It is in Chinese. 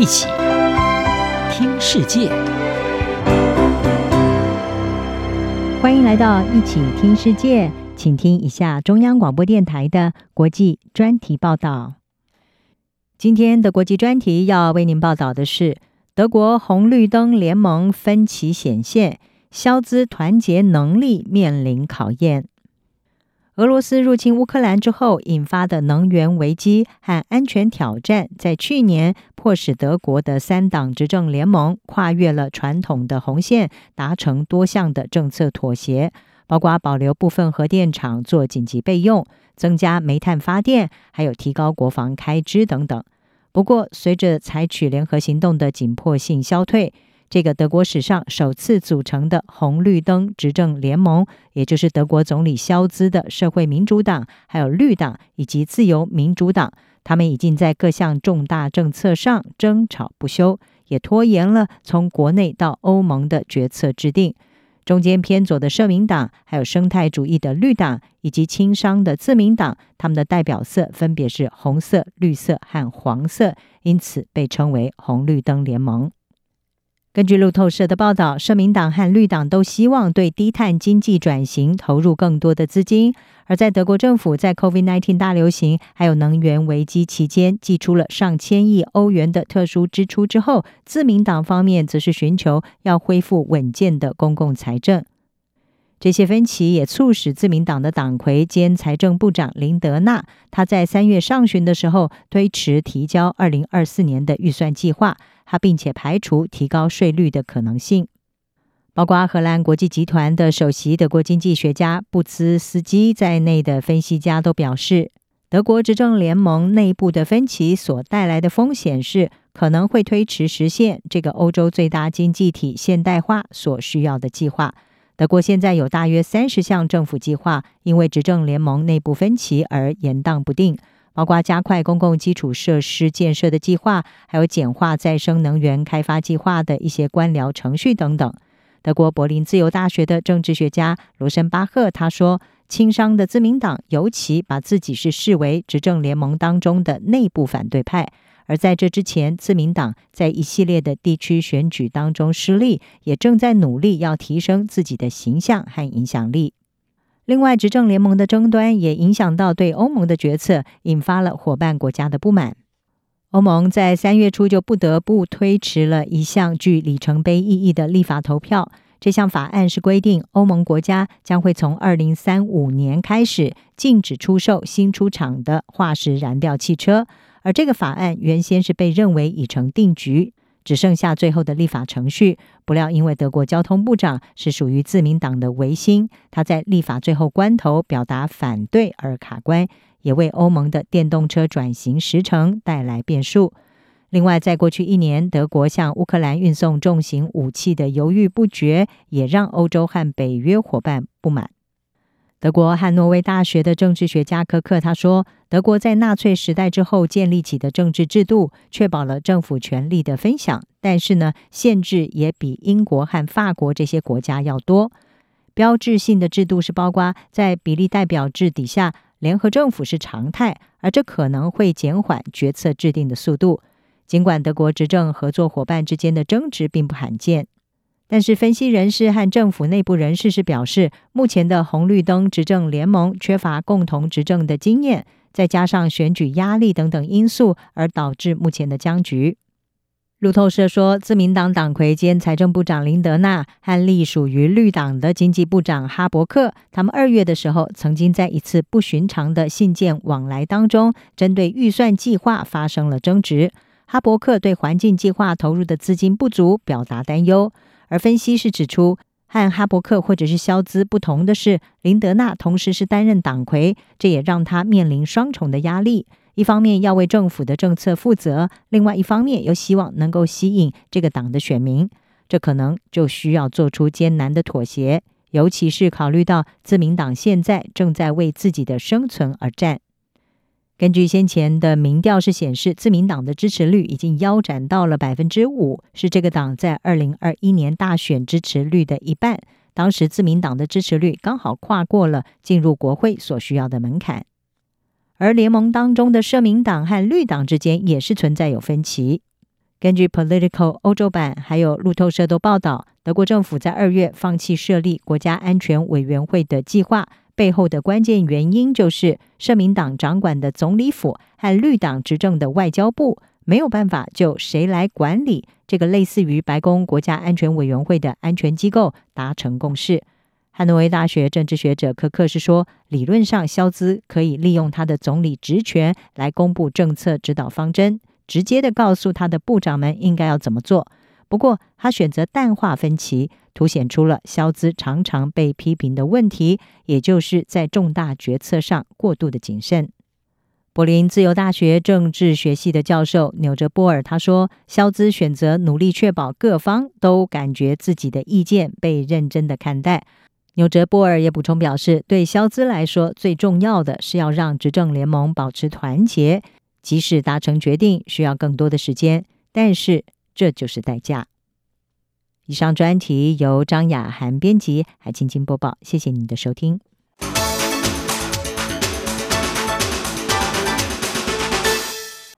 一起听世界，欢迎来到一起听世界，请听一下中央广播电台的国际专题报道。今天的国际专题要为您报道的是：德国红绿灯联盟分歧显现，消资团结能力面临考验。俄罗斯入侵乌克兰之后引发的能源危机和安全挑战，在去年迫使德国的三党执政联盟跨越了传统的红线，达成多项的政策妥协，包括保留部分核电厂做紧急备用、增加煤炭发电，还有提高国防开支等等。不过，随着采取联合行动的紧迫性消退，这个德国史上首次组成的红绿灯执政联盟，也就是德国总理肖兹的社会民主党、还有绿党以及自由民主党，他们已经在各项重大政策上争吵不休，也拖延了从国内到欧盟的决策制定。中间偏左的社民党，还有生态主义的绿党以及轻商的自民党，他们的代表色分别是红色、绿色和黄色，因此被称为红绿灯联盟。根据路透社的报道，社民党和绿党都希望对低碳经济转型投入更多的资金。而在德国政府在 COVID-19 大流行还有能源危机期间，寄出了上千亿欧元的特殊支出之后，自民党方面则是寻求要恢复稳健的公共财政。这些分歧也促使自民党的党魁兼财政部长林德纳，他在三月上旬的时候推迟提交二零二四年的预算计划。他并且排除提高税率的可能性，包括荷兰国际集团的首席德国经济学家布兹斯基在内的分析家都表示，德国执政联盟内部的分歧所带来的风险是可能会推迟实现这个欧洲最大经济体现代化所需要的计划。德国现在有大约三十项政府计划，因为执政联盟内部分歧而延宕不定。包括加快公共基础设施建设的计划，还有简化再生能源开发计划的一些官僚程序等等。德国柏林自由大学的政治学家罗森巴赫他说：“亲商的自民党尤其把自己是视为执政联盟当中的内部反对派，而在这之前，自民党在一系列的地区选举当中失利，也正在努力要提升自己的形象和影响力。”另外，执政联盟的争端也影响到对欧盟的决策，引发了伙伴国家的不满。欧盟在三月初就不得不推迟了一项具里程碑意义的立法投票。这项法案是规定欧盟国家将会从二零三五年开始禁止出售新出厂的化石燃料汽车，而这个法案原先是被认为已成定局。只剩下最后的立法程序，不料因为德国交通部长是属于自民党的维新，他在立法最后关头表达反对而卡关，也为欧盟的电动车转型时程带来变数。另外，在过去一年，德国向乌克兰运送重型武器的犹豫不决，也让欧洲和北约伙伴不满。德国汉诺威大学的政治学家科克他说：“德国在纳粹时代之后建立起的政治制度，确保了政府权力的分享，但是呢，限制也比英国和法国这些国家要多。标志性的制度是包括在比例代表制底下，联合政府是常态，而这可能会减缓决策制定的速度。尽管德国执政合作伙伴之间的争执并不罕见。”但是，分析人士和政府内部人士是表示，目前的红绿灯执政联盟缺乏共同执政的经验，再加上选举压力等等因素，而导致目前的僵局。路透社说，自民党党魁兼财政部长林德纳和隶属于绿党的经济部长哈伯克，他们二月的时候曾经在一次不寻常的信件往来当中，针对预算计划发生了争执。哈伯克对环境计划投入的资金不足表达担忧。而分析师指出，和哈伯克或者是肖兹不同的是，林德纳同时是担任党魁，这也让他面临双重的压力：一方面要为政府的政策负责，另外一方面又希望能够吸引这个党的选民。这可能就需要做出艰难的妥协，尤其是考虑到自民党现在正在为自己的生存而战。根据先前的民调是显示，自民党的支持率已经腰斩到了百分之五，是这个党在二零二一年大选支持率的一半。当时自民党的支持率刚好跨过了进入国会所需要的门槛。而联盟当中的社民党和绿党之间也是存在有分歧。根据 Political 欧洲版还有路透社都报道，德国政府在二月放弃设立国家安全委员会的计划，背后的关键原因就是社民党掌管的总理府和绿党执政的外交部没有办法就谁来管理这个类似于白宫国家安全委员会的安全机构达成共识。汉诺威大学政治学者柯克是说，理论上萧兹可以利用他的总理职权来公布政策指导方针，直接的告诉他的部长们应该要怎么做。不过，他选择淡化分歧，凸显出了肖兹常常被批评的问题，也就是在重大决策上过度的谨慎。柏林自由大学政治学系的教授纽泽波尔他说，肖兹选择努力确保各方都感觉自己的意见被认真的看待。纽泽波尔也补充表示，对肖兹来说，最重要的是要让执政联盟保持团结，即使达成决定需要更多的时间，但是这就是代价。以上专题由张雅涵编辑，还青青播报，谢谢你的收听。